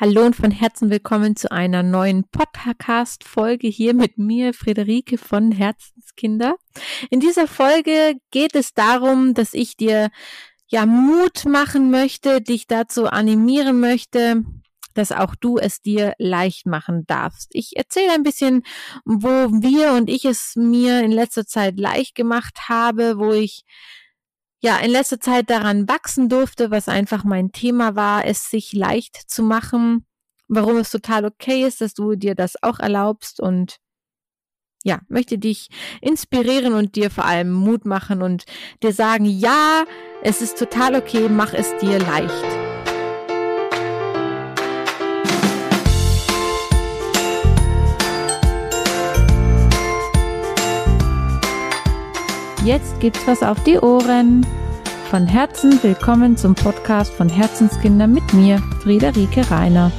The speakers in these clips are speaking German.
Hallo und von Herzen willkommen zu einer neuen Podcast-Folge hier mit mir, Friederike von Herzenskinder. In dieser Folge geht es darum, dass ich dir ja Mut machen möchte, dich dazu animieren möchte, dass auch du es dir leicht machen darfst. Ich erzähle ein bisschen, wo wir und ich es mir in letzter Zeit leicht gemacht habe, wo ich ja in letzter Zeit daran wachsen durfte, was einfach mein Thema war, es sich leicht zu machen, warum es total okay ist, dass du dir das auch erlaubst und ja, möchte dich inspirieren und dir vor allem Mut machen und dir sagen, ja, es ist total okay, mach es dir leicht. Jetzt gibt's was auf die Ohren. Von Herzen willkommen zum Podcast von Herzenskinder mit mir, Friederike Reiner.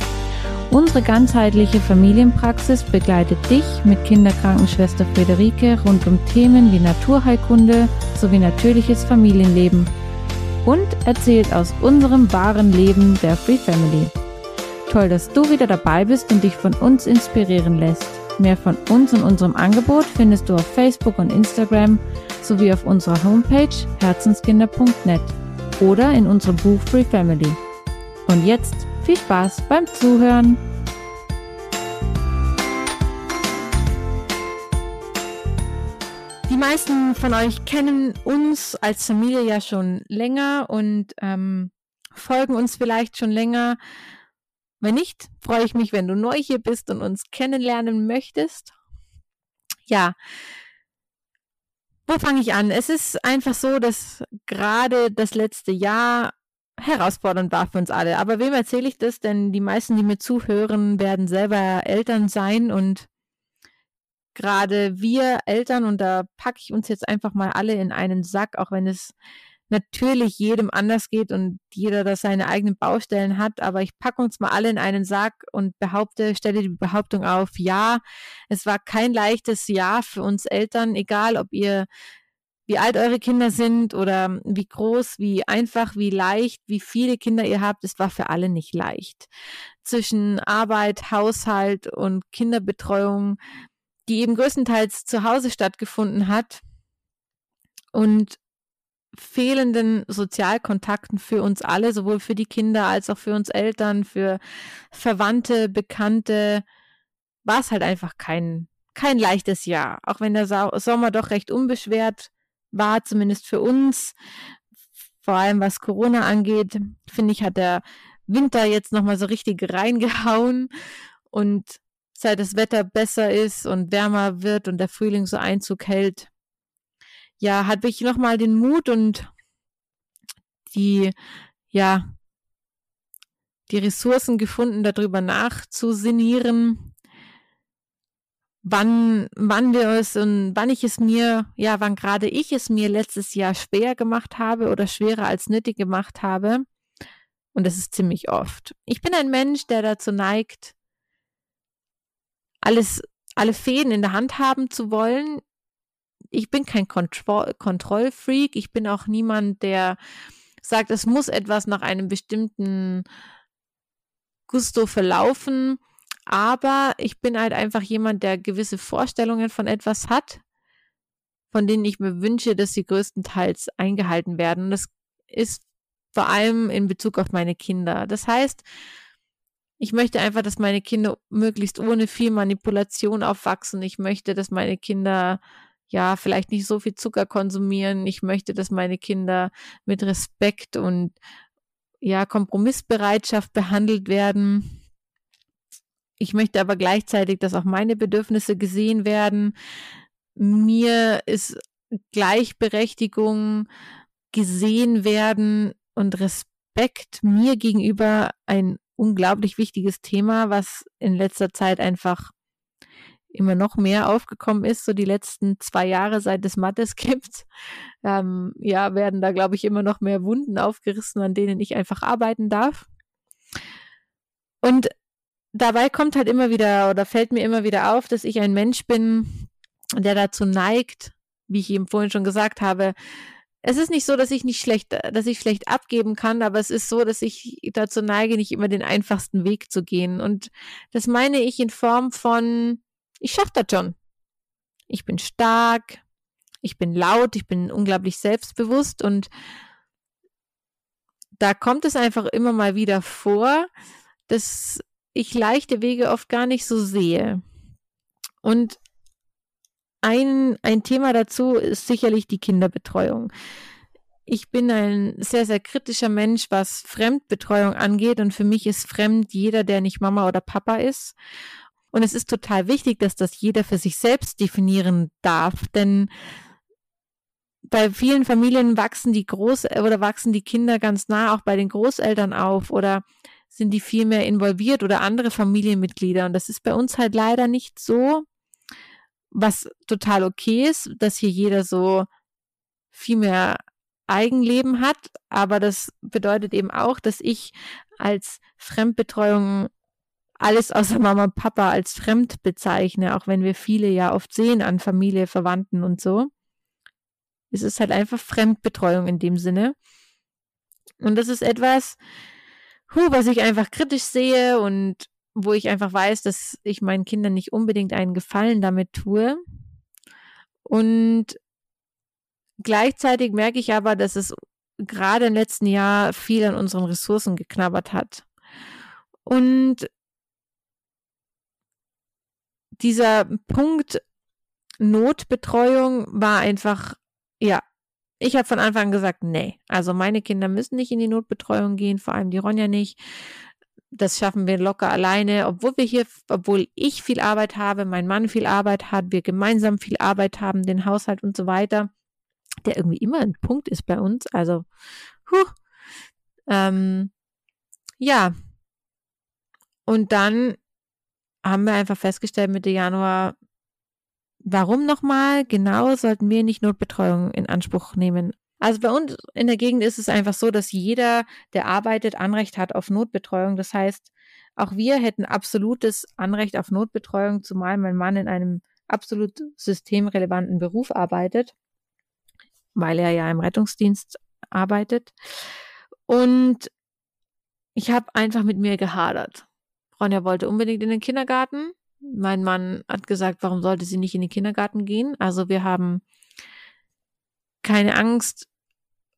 Unsere ganzheitliche Familienpraxis begleitet dich mit Kinderkrankenschwester Friederike rund um Themen wie Naturheilkunde sowie natürliches Familienleben und erzählt aus unserem wahren Leben der Free Family. Toll, dass du wieder dabei bist und dich von uns inspirieren lässt. Mehr von uns und unserem Angebot findest du auf Facebook und Instagram sowie auf unserer Homepage herzenskinder.net oder in unserem Buch Free Family. Und jetzt viel Spaß beim Zuhören! Die meisten von euch kennen uns als Familie ja schon länger und ähm, folgen uns vielleicht schon länger. Wenn nicht, freue ich mich, wenn du neu hier bist und uns kennenlernen möchtest. Ja, wo fange ich an? Es ist einfach so, dass gerade das letzte Jahr herausfordernd war für uns alle. Aber wem erzähle ich das? Denn die meisten, die mir zuhören, werden selber Eltern sein und gerade wir Eltern, und da packe ich uns jetzt einfach mal alle in einen Sack, auch wenn es natürlich jedem anders geht und jeder da seine eigenen Baustellen hat, aber ich packe uns mal alle in einen Sack und behaupte, stelle die Behauptung auf, ja, es war kein leichtes Jahr für uns Eltern, egal ob ihr wie alt eure Kinder sind oder wie groß, wie einfach, wie leicht, wie viele Kinder ihr habt, es war für alle nicht leicht. Zwischen Arbeit, Haushalt und Kinderbetreuung, die eben größtenteils zu Hause stattgefunden hat und fehlenden Sozialkontakten für uns alle, sowohl für die Kinder als auch für uns Eltern, für Verwandte, Bekannte, war es halt einfach kein, kein leichtes Jahr. Auch wenn der Sommer doch recht unbeschwert war, zumindest für uns. Vor allem was Corona angeht, finde ich, hat der Winter jetzt nochmal so richtig reingehauen. Und seit das Wetter besser ist und wärmer wird und der Frühling so Einzug hält, ja, hatte ich nochmal den Mut und die, ja, die Ressourcen gefunden, darüber nachzusinnieren, wann, wann wir es und wann ich es mir, ja, wann gerade ich es mir letztes Jahr schwer gemacht habe oder schwerer als nötig gemacht habe. Und das ist ziemlich oft. Ich bin ein Mensch, der dazu neigt, alles, alle Fäden in der Hand haben zu wollen ich bin kein Kontroll Kontrollfreak. Ich bin auch niemand, der sagt, es muss etwas nach einem bestimmten Gusto verlaufen. Aber ich bin halt einfach jemand, der gewisse Vorstellungen von etwas hat, von denen ich mir wünsche, dass sie größtenteils eingehalten werden. Und das ist vor allem in Bezug auf meine Kinder. Das heißt, ich möchte einfach, dass meine Kinder möglichst ohne viel Manipulation aufwachsen. Ich möchte, dass meine Kinder ja, vielleicht nicht so viel Zucker konsumieren. Ich möchte, dass meine Kinder mit Respekt und ja, Kompromissbereitschaft behandelt werden. Ich möchte aber gleichzeitig, dass auch meine Bedürfnisse gesehen werden. Mir ist Gleichberechtigung, gesehen werden und Respekt mir gegenüber ein unglaublich wichtiges Thema, was in letzter Zeit einfach immer noch mehr aufgekommen ist, so die letzten zwei Jahre, seit es Mattes gibt, ähm, ja, werden da, glaube ich, immer noch mehr Wunden aufgerissen, an denen ich einfach arbeiten darf. Und dabei kommt halt immer wieder oder fällt mir immer wieder auf, dass ich ein Mensch bin, der dazu neigt, wie ich eben vorhin schon gesagt habe, es ist nicht so, dass ich nicht schlecht, dass ich schlecht abgeben kann, aber es ist so, dass ich dazu neige, nicht immer den einfachsten Weg zu gehen. Und das meine ich in Form von, ich schaffe das schon. Ich bin stark, ich bin laut, ich bin unglaublich selbstbewusst und da kommt es einfach immer mal wieder vor, dass ich leichte Wege oft gar nicht so sehe. Und ein, ein Thema dazu ist sicherlich die Kinderbetreuung. Ich bin ein sehr, sehr kritischer Mensch, was Fremdbetreuung angeht. Und für mich ist fremd jeder, der nicht Mama oder Papa ist. Und es ist total wichtig, dass das jeder für sich selbst definieren darf. Denn bei vielen Familien wachsen die Groß- oder wachsen die Kinder ganz nah auch bei den Großeltern auf oder sind die viel mehr involviert oder andere Familienmitglieder. Und das ist bei uns halt leider nicht so was total okay ist, dass hier jeder so viel mehr Eigenleben hat, aber das bedeutet eben auch, dass ich als Fremdbetreuung alles außer Mama und Papa als fremd bezeichne, auch wenn wir viele ja oft sehen an Familie, Verwandten und so. Es ist halt einfach Fremdbetreuung in dem Sinne. Und das ist etwas, huh, was ich einfach kritisch sehe und wo ich einfach weiß, dass ich meinen Kindern nicht unbedingt einen Gefallen damit tue. Und gleichzeitig merke ich aber, dass es gerade im letzten Jahr viel an unseren Ressourcen geknabbert hat. Und dieser Punkt Notbetreuung war einfach, ja, ich habe von Anfang an gesagt, nee, also meine Kinder müssen nicht in die Notbetreuung gehen, vor allem die Ronja nicht das schaffen wir locker alleine, obwohl wir hier, obwohl ich viel Arbeit habe, mein Mann viel Arbeit hat, wir gemeinsam viel Arbeit haben, den Haushalt und so weiter, der irgendwie immer ein Punkt ist bei uns. Also, huh, ähm, ja. Und dann haben wir einfach festgestellt Mitte Januar, warum nochmal genau sollten wir nicht Notbetreuung in Anspruch nehmen? Also bei uns in der Gegend ist es einfach so, dass jeder, der arbeitet, Anrecht hat auf Notbetreuung. Das heißt, auch wir hätten absolutes Anrecht auf Notbetreuung, zumal mein Mann in einem absolut systemrelevanten Beruf arbeitet, weil er ja im Rettungsdienst arbeitet. Und ich habe einfach mit mir gehadert. Ronja wollte unbedingt in den Kindergarten. Mein Mann hat gesagt, warum sollte sie nicht in den Kindergarten gehen? Also wir haben keine Angst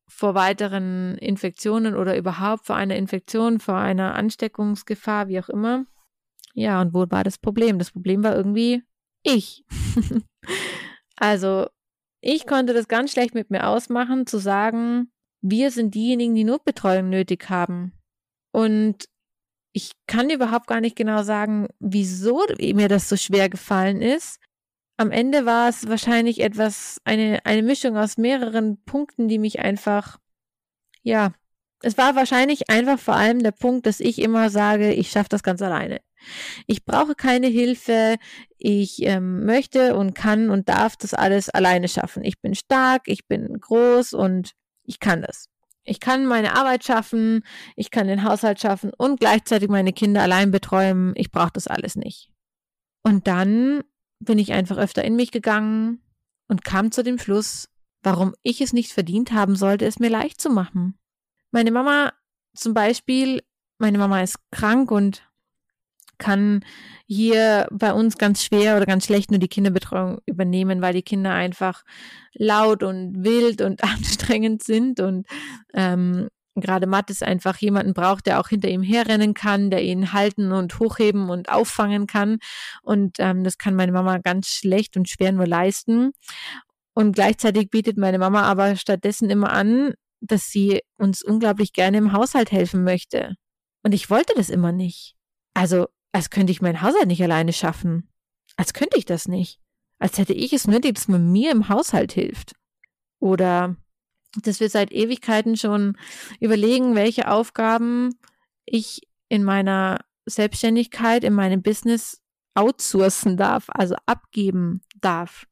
vor weiteren Infektionen oder überhaupt vor einer Infektion, vor einer Ansteckungsgefahr, wie auch immer. Ja, und wo war das Problem? Das Problem war irgendwie ich. also, ich konnte das ganz schlecht mit mir ausmachen, zu sagen, wir sind diejenigen, die Notbetreuung nötig haben. Und ich kann überhaupt gar nicht genau sagen, wieso mir das so schwer gefallen ist, am Ende war es wahrscheinlich etwas, eine, eine Mischung aus mehreren Punkten, die mich einfach, ja, es war wahrscheinlich einfach vor allem der Punkt, dass ich immer sage, ich schaffe das ganz alleine. Ich brauche keine Hilfe. Ich ähm, möchte und kann und darf das alles alleine schaffen. Ich bin stark, ich bin groß und ich kann das. Ich kann meine Arbeit schaffen, ich kann den Haushalt schaffen und gleichzeitig meine Kinder allein betreuen. Ich brauche das alles nicht. Und dann bin ich einfach öfter in mich gegangen und kam zu dem Schluss, warum ich es nicht verdient haben sollte, es mir leicht zu machen. Meine Mama zum Beispiel, meine Mama ist krank und kann hier bei uns ganz schwer oder ganz schlecht nur die Kinderbetreuung übernehmen, weil die Kinder einfach laut und wild und anstrengend sind und ähm, gerade Mattes einfach jemanden braucht, der auch hinter ihm herrennen kann, der ihn halten und hochheben und auffangen kann. Und ähm, das kann meine Mama ganz schlecht und schwer nur leisten. Und gleichzeitig bietet meine Mama aber stattdessen immer an, dass sie uns unglaublich gerne im Haushalt helfen möchte. Und ich wollte das immer nicht. Also, als könnte ich meinen Haushalt nicht alleine schaffen. Als könnte ich das nicht. Als hätte ich es nötig, dass man mir im Haushalt hilft. Oder dass wir seit Ewigkeiten schon überlegen, welche Aufgaben ich in meiner Selbstständigkeit, in meinem Business outsourcen darf, also abgeben darf.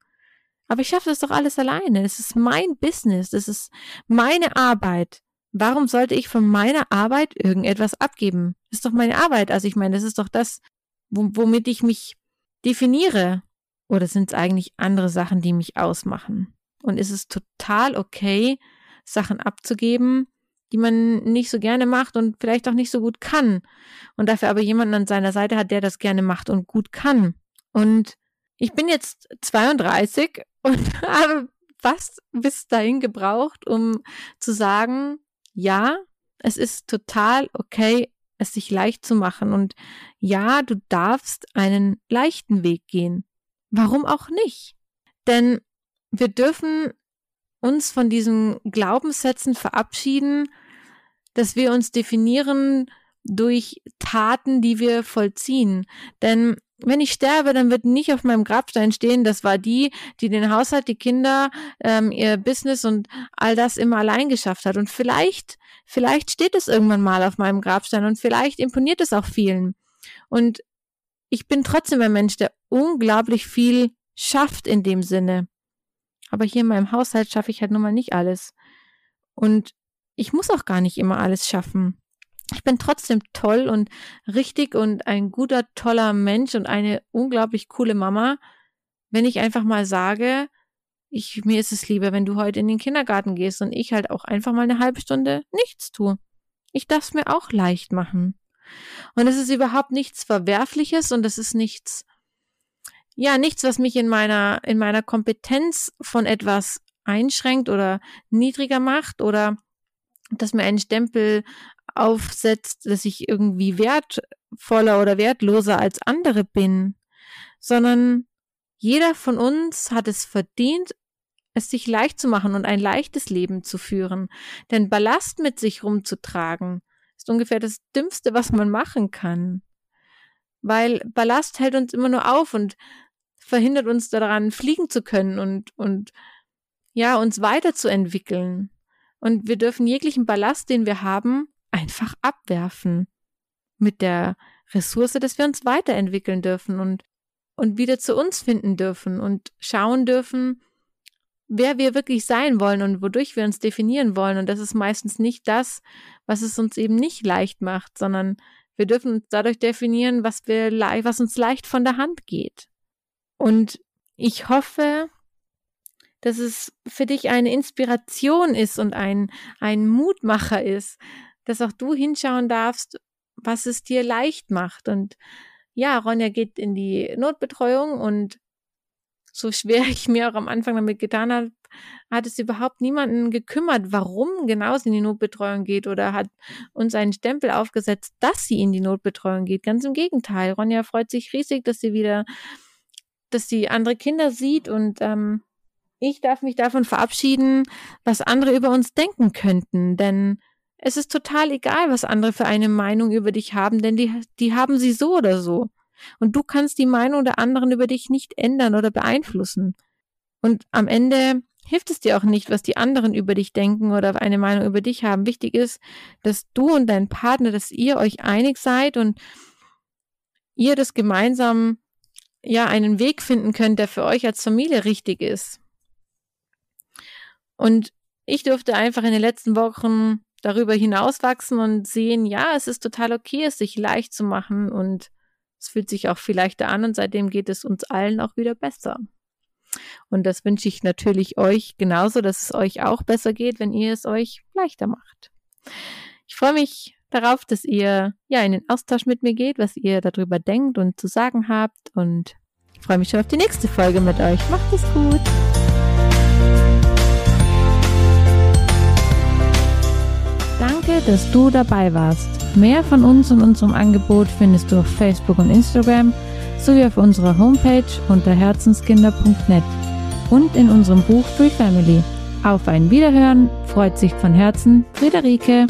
Aber ich schaffe das doch alles alleine. Es ist mein Business, es ist meine Arbeit. Warum sollte ich von meiner Arbeit irgendetwas abgeben? Das ist doch meine Arbeit. Also ich meine, das ist doch das, womit ich mich definiere. Oder sind es eigentlich andere Sachen, die mich ausmachen? Und ist es total okay, Sachen abzugeben, die man nicht so gerne macht und vielleicht auch nicht so gut kann. Und dafür aber jemanden an seiner Seite hat, der das gerne macht und gut kann. Und ich bin jetzt 32 und habe fast bis dahin gebraucht, um zu sagen, ja, es ist total okay, es sich leicht zu machen. Und ja, du darfst einen leichten Weg gehen. Warum auch nicht? Denn wir dürfen uns von diesen Glaubenssätzen verabschieden, dass wir uns definieren durch Taten, die wir vollziehen. Denn wenn ich sterbe, dann wird nicht auf meinem Grabstein stehen, das war die, die den Haushalt, die Kinder, ähm, ihr Business und all das immer allein geschafft hat. Und vielleicht, vielleicht steht es irgendwann mal auf meinem Grabstein und vielleicht imponiert es auch vielen. Und ich bin trotzdem ein Mensch, der unglaublich viel schafft in dem Sinne. Aber hier in meinem Haushalt schaffe ich halt nun mal nicht alles. Und ich muss auch gar nicht immer alles schaffen ich bin trotzdem toll und richtig und ein guter, toller Mensch und eine unglaublich coole Mama, wenn ich einfach mal sage, ich, mir ist es lieber, wenn du heute in den Kindergarten gehst und ich halt auch einfach mal eine halbe Stunde nichts tue. Ich darf es mir auch leicht machen. Und es ist überhaupt nichts Verwerfliches und es ist nichts, ja, nichts, was mich in meiner, in meiner Kompetenz von etwas einschränkt oder niedriger macht oder dass mir einen Stempel aufsetzt, dass ich irgendwie wertvoller oder wertloser als andere bin, sondern jeder von uns hat es verdient, es sich leicht zu machen und ein leichtes Leben zu führen. Denn Ballast mit sich rumzutragen ist ungefähr das Dümmste, was man machen kann. Weil Ballast hält uns immer nur auf und verhindert uns daran, fliegen zu können und, und ja, uns weiterzuentwickeln. Und wir dürfen jeglichen Ballast, den wir haben, einfach abwerfen. Mit der Ressource, dass wir uns weiterentwickeln dürfen und, und wieder zu uns finden dürfen und schauen dürfen, wer wir wirklich sein wollen und wodurch wir uns definieren wollen. Und das ist meistens nicht das, was es uns eben nicht leicht macht, sondern wir dürfen uns dadurch definieren, was wir, was uns leicht von der Hand geht. Und ich hoffe, dass es für dich eine Inspiration ist und ein, ein Mutmacher ist, dass auch du hinschauen darfst, was es dir leicht macht. Und ja, Ronja geht in die Notbetreuung und so schwer ich mir auch am Anfang damit getan habe, hat es überhaupt niemanden gekümmert, warum genau sie in die Notbetreuung geht oder hat uns einen Stempel aufgesetzt, dass sie in die Notbetreuung geht. Ganz im Gegenteil. Ronja freut sich riesig, dass sie wieder, dass sie andere Kinder sieht und ähm, ich darf mich davon verabschieden, was andere über uns denken könnten, denn es ist total egal, was andere für eine Meinung über dich haben, denn die, die haben sie so oder so. Und du kannst die Meinung der anderen über dich nicht ändern oder beeinflussen. Und am Ende hilft es dir auch nicht, was die anderen über dich denken oder eine Meinung über dich haben. Wichtig ist, dass du und dein Partner, dass ihr euch einig seid und ihr das gemeinsam ja einen Weg finden könnt, der für euch als Familie richtig ist. Und ich durfte einfach in den letzten Wochen darüber hinauswachsen und sehen, ja, es ist total okay, es sich leicht zu machen und es fühlt sich auch viel leichter an und seitdem geht es uns allen auch wieder besser. Und das wünsche ich natürlich euch genauso, dass es euch auch besser geht, wenn ihr es euch leichter macht. Ich freue mich darauf, dass ihr ja in den Austausch mit mir geht, was ihr darüber denkt und zu sagen habt und ich freue mich schon auf die nächste Folge mit euch. Macht es gut! Dass du dabei warst. Mehr von uns und unserem Angebot findest du auf Facebook und Instagram sowie auf unserer Homepage unter herzenskinder.net und in unserem Buch Free Family. Auf ein Wiederhören freut sich von Herzen Friederike.